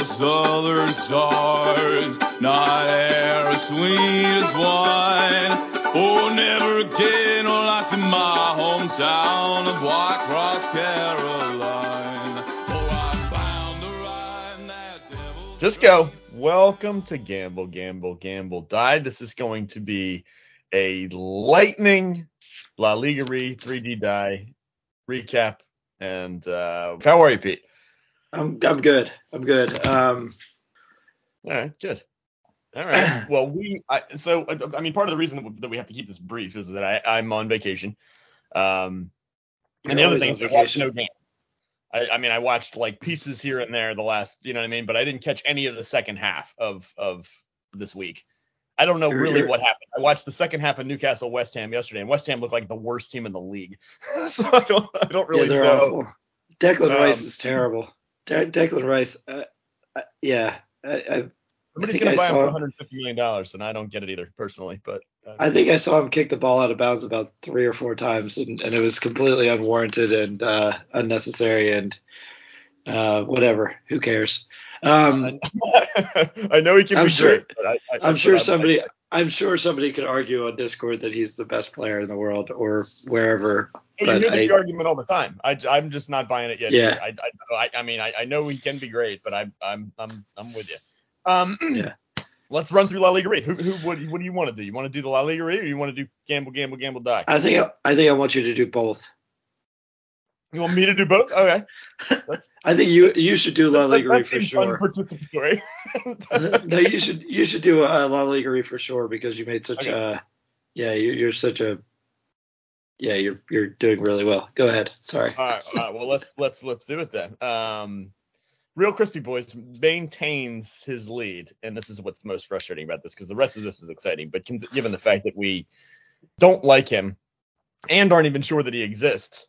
The southern stars, night air as sweet as wine. Oh, never again will I see my hometown of White Cross, Caroline. Oh, Just go. Welcome to Gamble, Gamble, Gamble, Die. This is going to be a lightning La Ligarie 3D Die recap. And uh, how are you, Pete? I'm I'm good. I'm good. Um, All right, good. All right. Well, we I, so I, I mean, part of the reason that we have to keep this brief is that I, I'm on vacation. Um, and the other thing is I watched vacation. no games. I, I mean, I watched like pieces here and there the last, you know what I mean, but I didn't catch any of the second half of of this week. I don't know really what happened. I watched the second half of Newcastle West Ham yesterday, and West Ham looked like the worst team in the league. so I don't, I don't really yeah, they're know. awful. Declan Um, Rice is terrible. De- Declan Rice. Uh, uh, yeah, I, I Somebody's gonna I buy him for 150 million dollars, and I don't get it either personally. But uh, I think I saw him kick the ball out of bounds about three or four times, and, and it was completely unwarranted and uh, unnecessary and uh, whatever. Who cares? Um, I know he can I'm be sure- great, but I, I, I'm sure somebody. I'm sure somebody could argue on Discord that he's the best player in the world or wherever. you hear the I- argument all the time. I, I'm just not buying it yet. Yeah. I, I, I, I mean, I, I know he can be great, but I'm, I'm, I'm, I'm with you. Um, Yeah. Let's run through La Ligarie. Who, who, what, what do you want to do? You want to do the La Ligarie, or you want to do gamble, gamble, gamble, die? I think I think I want you to do both. You want me to do both? Okay. Let's. I think you you should do La Liga that for sure. unparticipatory. no, you should you should do uh, La Liga for sure because you made such Okay. a yeah you're, you're such a yeah you're you're doing really well. Go ahead. Sorry. all right, all right. Well, let's let's let's do it then. Um, Real Crispy Boys maintains his lead, and this is what's most frustrating about this because the rest of this is exciting. But given the fact that we don't like him and aren't even sure that he exists,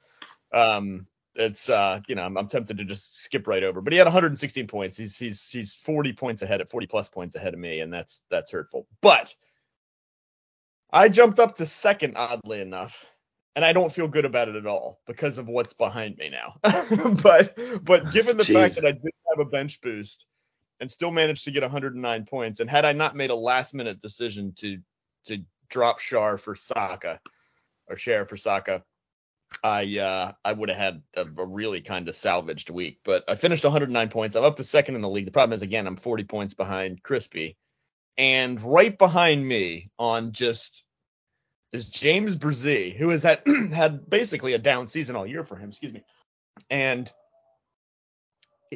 um, it's uh, you know, I'm, I'm tempted to just skip right over. But he had 116 points. He's he's he's 40 points ahead, at 40 plus points ahead of me, and that's that's hurtful. But I jumped up to second, oddly enough, and I don't feel good about it at all because of what's behind me now. but but given the fact that I did have a bench boost and still managed to get 109 points, and had I not made a last minute decision to to drop Shar for Saka or share for Saka, I uh I would have had a, a really kind of salvaged week. But I finished 109 points. I'm up to second in the league. The problem is again I'm 40 points behind Crispy, and right behind me on just is James Brzee, who has had had basically a down season all year for him. Excuse me, and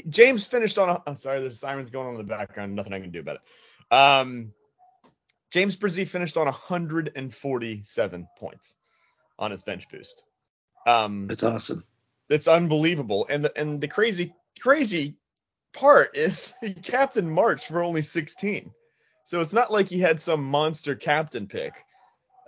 James finished on. A, I'm sorry, there's sirens going on in the background. Nothing I can do about it. Um, James Brzee finished on 147 points on his bench boost. Um, That's awesome. it's unbelievable. And the and the crazy crazy part is he captained March for only 16. So it's not like he had some monster captain pick.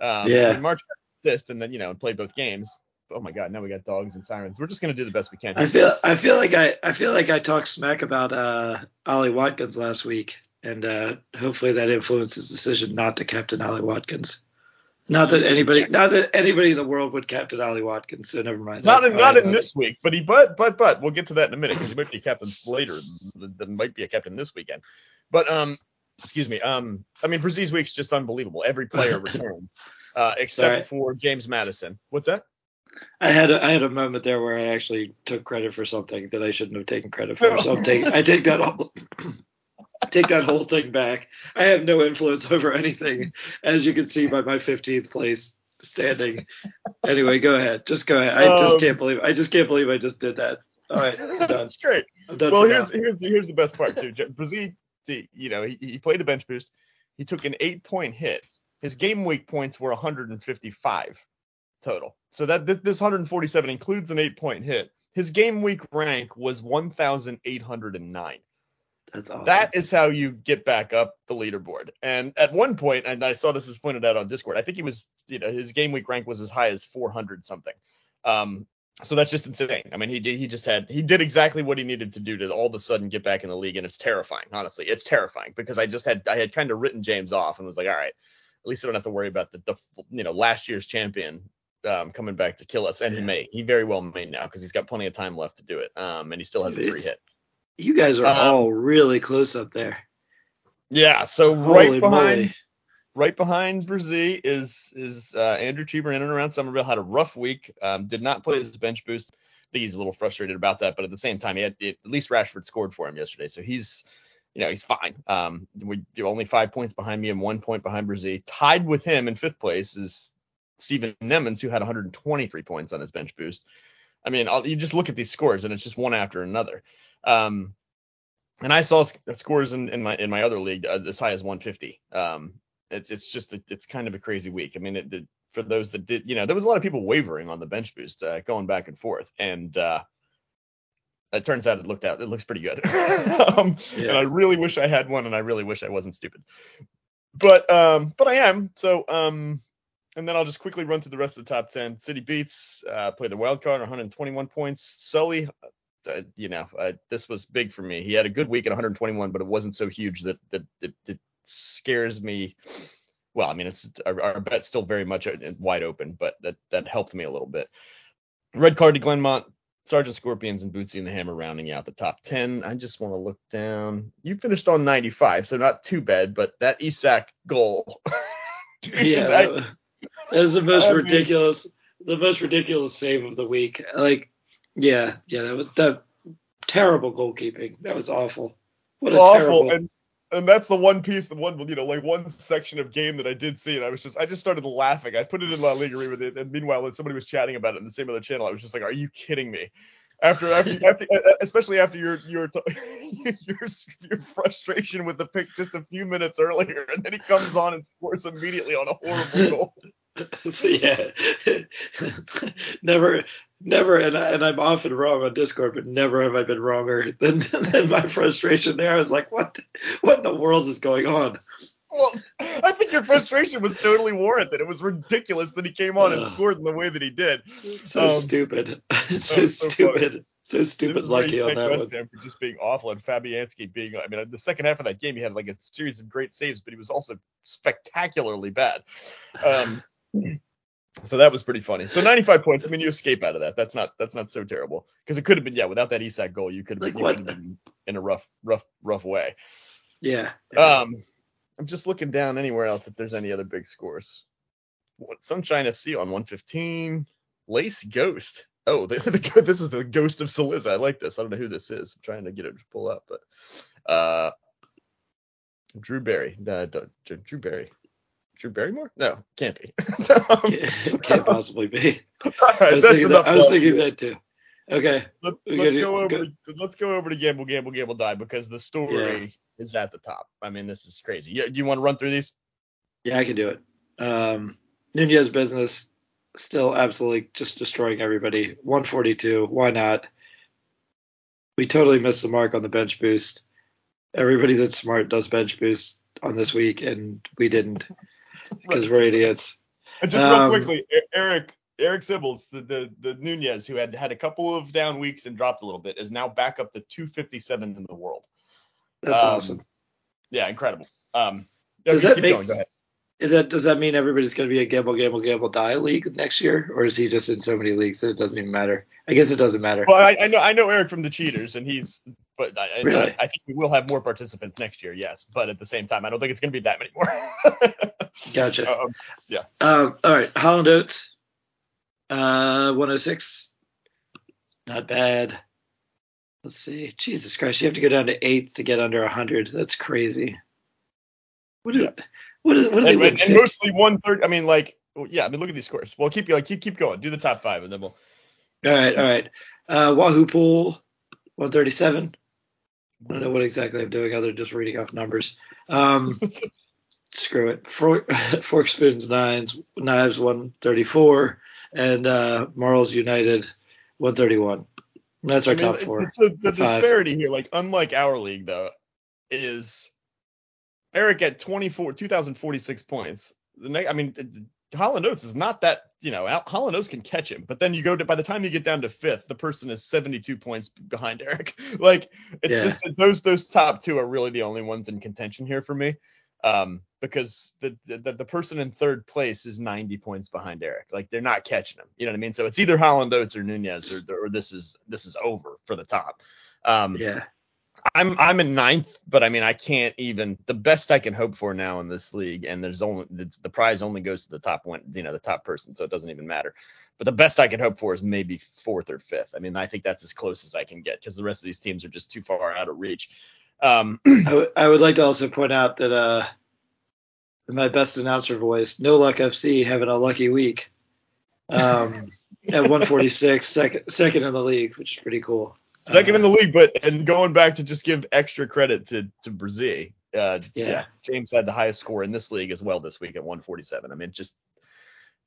Um, Yeah. March assist and then you know and played both games. Oh my God! Now we got dogs and sirens. We're just gonna do the best we can. I feel I feel like I I feel like I talked smack about uh Ollie Watkins last week, and uh, hopefully that influenced his decision not to captain Ollie Watkins. Not that anybody not that anybody in the world would captain Ollie Watkins. So never mind. Not in not in this week, but he but but but we'll get to that in a minute because he might be a captain later. There might be a captain this weekend. But um, excuse me. Um, I mean Brazee's week's just unbelievable. Every player returned, uh, except Sorry. for James Maddison. What's that? I had a, I had a moment there where I actually took credit for something that I shouldn't have taken credit for. So I'm taking I take that all, take that whole thing back. I have no influence over anything, as you can see by my 15th place standing. Anyway, go ahead. Just go ahead. I just Um, can't believe I just can't believe I just did that. All right, I'm done. That's great. I'm done. Well, for here's now. here's the, here's the best part too. Brazil, you know, he, he played a bench boost. He took an eight point hit. His game week points were 155 total. So that this 147 includes an eight point hit. His game week rank was 1,809. That's awesome. That is how you get back up the leaderboard. And at one point, and I saw this was pointed out on Discord, I think he was, you know, his game week rank was as high as 400 something. Um, so that's just insane. I mean, he did, he just had he did exactly what he needed to do to all of a sudden get back in the league, and it's terrifying. Honestly, it's terrifying because I just had I had kind of written James off and was like, all right, at least I don't have to worry about the, the you know last year's champion um, coming back to kill us, and he may he very well may now because he's got plenty of time left to do it, um, and he still has a free hit. You guys are Um, all really close up there. Yeah, so Holy right behind moly. right behind Brzee is is uh, Andrew Cheever in and around Somerville had a rough week. Um, did not play his bench boost. I think he's a little frustrated about that, but at the same time, he had at least Rashford scored for him yesterday, so he's you know he's fine. Um, we only five points behind me and one point behind Brzee. Tied with him in fifth place is Steven Nemens, who had 123 points on his bench boost. I mean, I'll, you just look at these scores, and it's just one after another. Um, and I saw sc- scores in, in my in my other league uh, as high as 150. Um, it's it's just a, it's kind of a crazy week. I mean, it, it, for those that did, you know, there was a lot of people wavering on the bench boost, uh, going back and forth, and uh, it turns out it looked out it looks pretty good. um, Yeah. And I really wish I had one, and I really wish I wasn't stupid. But um, but I am. So um, and then I'll just quickly run through the rest of the top 10. City beats, uh, play the wild card, 121 points. Sully, uh, you know, uh, this was big for me. He had a good week at 121, but it wasn't so huge that that that, that scares me. Well, I mean, it's our, our bet's still very much uh, wide open, but that that helped me a little bit. Red card to Glenmont, Sergeant Scorpions, and Bootsy and the Hammer rounding out the top 10. I just want to look down. You finished on 95, so not too bad, but that Isak goal. Dude, Yeah, that, is the most I mean- ridiculous, the most ridiculous save of the week. Like, yeah, yeah, that was that terrible goalkeeping. That was awful. What a awful. terrible. And and that's the one piece, the one you know, like one section of game that I did see, and I was just I just started laughing. I put it in La Liga with it, and meanwhile, when somebody was chatting about it in the same other channel, I was just like, "Are you kidding me?" After, after, after uh, uh, especially after your your your your frustration with the pick just a few minutes earlier, and then he comes on and scores immediately on a horrible goal. so yeah, never, never, and, I, and I'm often wrong on Discord, but never have I been wronger than, than my frustration there. I was like, what, what in the world is going on? Well, I think your frustration was totally warranted. It was ridiculous that he came on and scored in the way that he did. So Um, stupid, so, so stupid, so stupid. Lucky on that West one. For just being awful and Fabianski being. I mean, the second half of that game, he had like a series of great saves, but he was also spectacularly bad. Um, so that was pretty funny. So 95 points. I mean, you escape out of that. That's not that's not so terrible because it could have been yeah. Without that Isak goal, you could have Like you what? could have been in a rough rough rough way. Yeah. Um, I'm just looking down anywhere else if there's any other big scores. What Sunshine FC on 115. Lace Ghost. Oh, the, the, this is the Ghost of Saliza. I like this. I don't know who this is. I'm trying to get it to pull up, but uh, Drew Barry. Uh, Drew Barry. Drew Barrymore? No, can't be. Um, Can't, can't possibly be. all I was that's thinking enough that, I was thinking that too. Okay. Let, us go over. go- To, let's go over to Gamble, Gamble, Gamble, Die because the story is at the top. I mean, this is crazy. You, you want to run through these? Yeah, I can do it. Um, Nunez business still absolutely just destroying everybody. 142. Why not? We totally missed the mark on the bench boost. Everybody that's smart does bench boost on this week, and we didn't because we're idiots. And just real Um, quickly, E- Eric Eric Sibbles, the, the the Nunez, who had had a couple of down weeks and dropped a little bit, is now back up to 257 in the world. That's Um, awesome. Yeah, incredible. Um, Does that make- going, go ahead. Is that does that mean everybody's going to be a gamble, gamble, gamble, die league next year, or is he just in so many leagues that it doesn't even matter? I guess it doesn't matter. Well, I, I know I know Eric from the Cheaters, and he's, but I, I- Really? I, think we will have more participants next year, yes. But at the same time, I don't think it's going to be that many more. Gotcha. Um, Um, all right, Holland Oats, uh, 106, not bad. Let's see. Jesus Christ, you have to go down to eighth to get under 100. That's crazy. What do, what is, what do they and, win? and, and 50? mostly one third. I mean, like, well, yeah. I mean, look at these scores. Well, keep like keep keep going. Do the top five, and then we'll. All right, all right. Uh, Wahoo Pool, 137. I don't know what exactly I'm doing other than just reading off numbers. Um, screw it. Fork, fork Spoons Nines, Knives 134, and uh, Marls United 131. And that's our I mean, top four. So the Five. disparity here, like unlike our league though, is Eric at 24, 2,046 points. The next, I mean, Holland Oates is not that, you know, Holland Oates can catch him, but then you go to by the time you get down to fifth, the person is 72 points behind Eric. like it's Yeah. just those those top two are really the only ones in contention here for me. Um, because the, the the person in third place is 90 points behind Eric. Like they're not catching him. You know what I mean? So it's either Holland Oates or Nunez, or, or this is this is over for the top. Um, Yeah. I'm I'm in ninth, but I mean I can't even the best I can hope for now in this league, and there's only it's, the prize only goes to the top one, you know, the top person, so it doesn't even matter. But the best I can hope for is maybe fourth or fifth. I mean I think that's as close as I can get because the rest of these teams are just too far out of reach. Um, I, w- I would like to also point out that uh, in my best announcer voice, No Luck FC having a lucky week. Um, at 146, second second in the league, which is pretty cool. Second in Uh, the league, but and going back to just give extra credit to to Brazil. Uh, Yeah. yeah, James had the highest score in this league as well this week at 147. I mean, just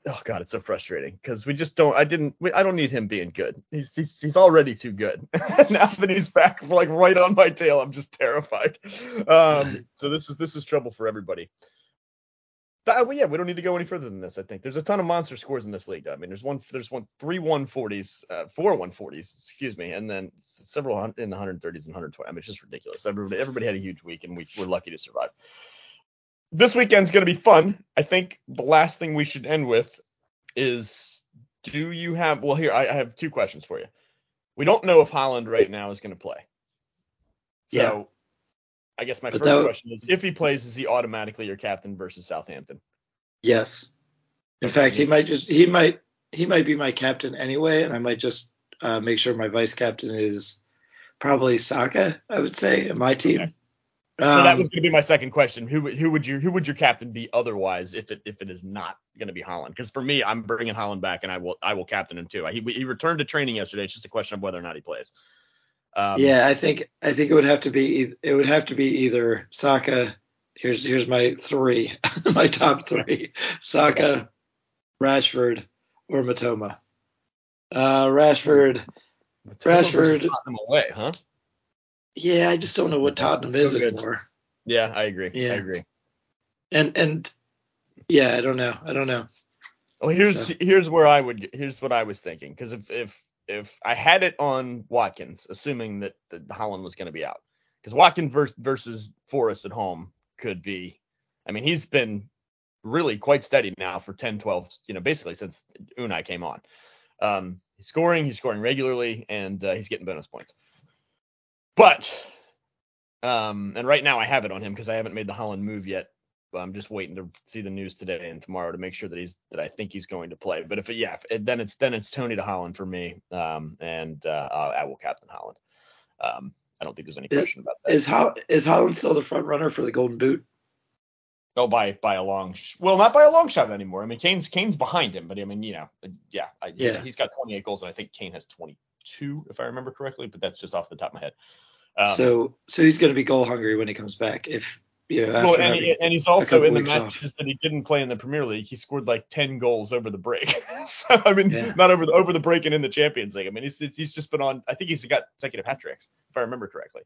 oh god, it's so frustrating because we just don't. I didn't. We, I don't need him being good. He's he's, he's already too good. now that he's back, like right on my tail, I'm just terrified. Um, so this is this is trouble for everybody. That, well, yeah, we don't need to go any further than this. I think there's a ton of monster scores in this league. I mean, there's one, there's one, three 140s, uh, four 140s, excuse me, and then several hun- in the 130s and 120. I mean, it's just ridiculous. Everybody, everybody had a huge week, and we were lucky to survive. This weekend's going to be fun. I think the last thing we should end with is, do you have? Well, here I, I have two questions for you. We don't know if Haaland right now is going to play. So, Yeah. I guess my But first that question is, if he plays, is he automatically your captain versus Southampton? Yes. In Okay. fact, he might just he might he might be my captain anyway, and I might just uh, make sure my vice captain is probably Saka. I would say in my team. Okay. So that Um, was going to be my second question. Who would- who would you who would your captain be otherwise if it if it is not going to be Haaland? Because for me, I'm bringing Haaland back and I will I will captain him too. He he returned to training yesterday. It's just a question of whether or not he plays. Um, yeah, I think I think it would have to be it would have to be either Saka. Here's here's my three, my top three: Saka, Rashford, or Mitoma. Uh, Rashford. Rashford- Tottenham away, huh? Yeah, I just don't know what Tottenham So is good. anymore. Yeah, I agree. Yeah. I agree. And and yeah, I don't know. I don't know. Well, here's So- here's where I would here's what I was thinking because if if if I had it on Watkins, assuming that, that Haaland was going to be out, because Watkins versus, versus Forest at home could be, I mean, he's been really quite steady now for 10, 12, you know, basically since Unai came on. Um, he's scoring, he's scoring regularly, and uh, he's getting bonus points. But, um, and right now I have it on him because I haven't made the Haaland move yet. But I'm just waiting to see the news today and tomorrow to make sure that he's that I think he's going to play. But if it, yeah, if it, then it's then it's Toney to Haaland for me, um, and uh, I will captain Haaland. Um, I don't think there's any Is- question about that. Is Ho- is Haaland still the front runner for the Golden Boot? Oh, by by a long, sh- well, not by a long shot anymore. I mean, Kane's Kane's behind him, but I mean, you know, uh, yeah, I, Yeah. he's got 28 goals, and I think Kane has 22, if I remember correctly. But that's just off the top of my head. Um, so so he's going to be goal hungry when he comes back. If know, well, and, he, and he's also in the weeks off. matches that he didn't play in the Premier League. He scored like 10 goals over the break. so I mean, Yeah. not over the over the break and in the Champions League. I mean, he's he's just been on. I think he's got consecutive hat tricks, if I remember correctly.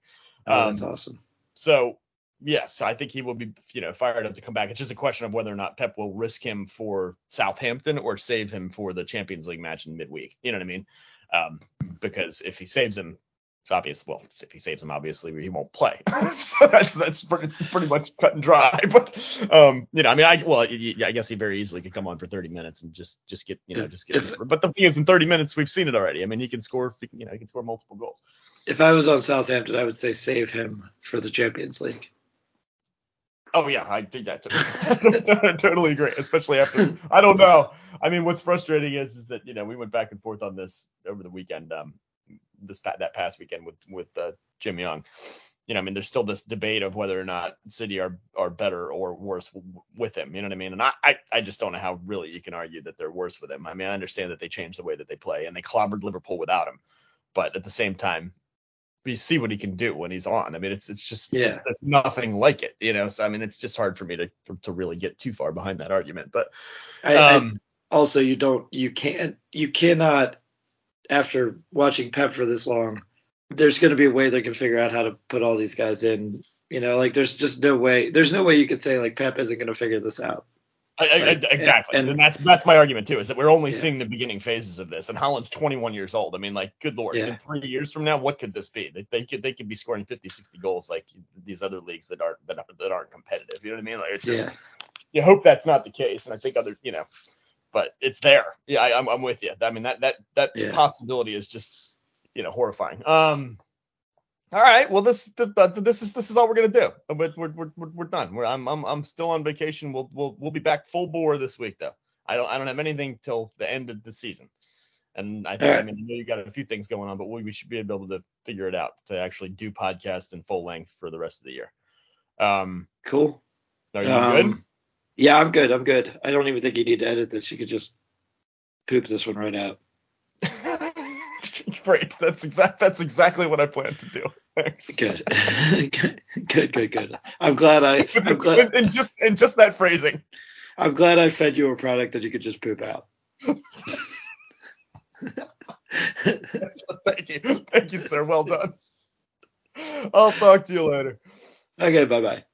oh, that's Um, awesome. So yes, I think he will be, you know, fired up to come back. It's just a question of whether or not Pep will risk him for Southampton or save him for the Champions League match in midweek. You know what I mean? Um, because if he saves him, it's obvious. Well, if he saves him, obviously he won't play. so that's that's pretty, pretty much cut and dry. But um, you know, I mean, I well, yeah, I guess he very easily could come on for 30 minutes and just just get, you know, If- just get. if- but the thing is, in 30 minutes, we've seen it already. I mean, he can score, you know, he can score multiple goals. If I was on Southampton, I would say save him for the Champions League. Oh yeah, I did that too. totally agree. Especially after I don't know. I mean, what's frustrating is is that you know we went back and forth on this over the weekend. Um, this that past weekend with with uh, Jim Young. You know, I mean, there's still this debate of whether or not City are are better or worse w- with him. You know what I mean? And I, I I just don't know how really you can argue that they're worse with him. I mean, I understand that they changed the way that they play and they clobbered Liverpool without him, but at the same time, you see what he can do when he's on. I mean, it's it's just Yeah. it's nothing like it, you know. So I mean, it's just hard for me to to really get too far behind that argument. But I, I- um, also, you don't, you can't, you cannot. After watching Pep for this long, there's going to be a way they can figure out how to put all these guys in. You know, like there's just no way. There's no way you could say like Pep isn't going to figure this out. I, I, Like, exactly, and- and, that's that's my argument too, is that we're only Yeah. seeing the beginning phases of this. And Haaland's 21 years old. I mean, like, good lord, Yeah. in three years from now, what could this be? They, they could they could be scoring 50, 60 goals like these other leagues that aren't that, aren't- that aren't competitive. You know what I mean? Like, it's just, Yeah. you hope that's not the case, and I think other, you know, but it's there. Yeah, I, I'm I'm with you. I mean, that that that Yeah. possibility is just, you know, horrifying. Um. All right. Well, this th- th- this is this is all we're gonna do. But we're we're, we're, we're done. We're, I'm I'm I'm still on vacation. We'll we'll we'll be back full bore this week though. I don't I don't have anything till the end of the season. And I think I mean I know you got a few things going on, but we, we should be able to figure it out to actually do podcasts in full length for the rest of the year. Um, Cool. are you Um, Yeah, I'm good. I'm good. I don't even think you need to edit this. You could just poop this one right out. good? Great. That's exact. That's exactly what I plan to do. Thanks. Good. good, good, good. I'm glad I I'm glad and, and just and just that phrasing. I'm glad I fed you a product that you could just poop out. Thank you. Thank you, sir. Well done. I'll talk to you later. Okay, bye bye.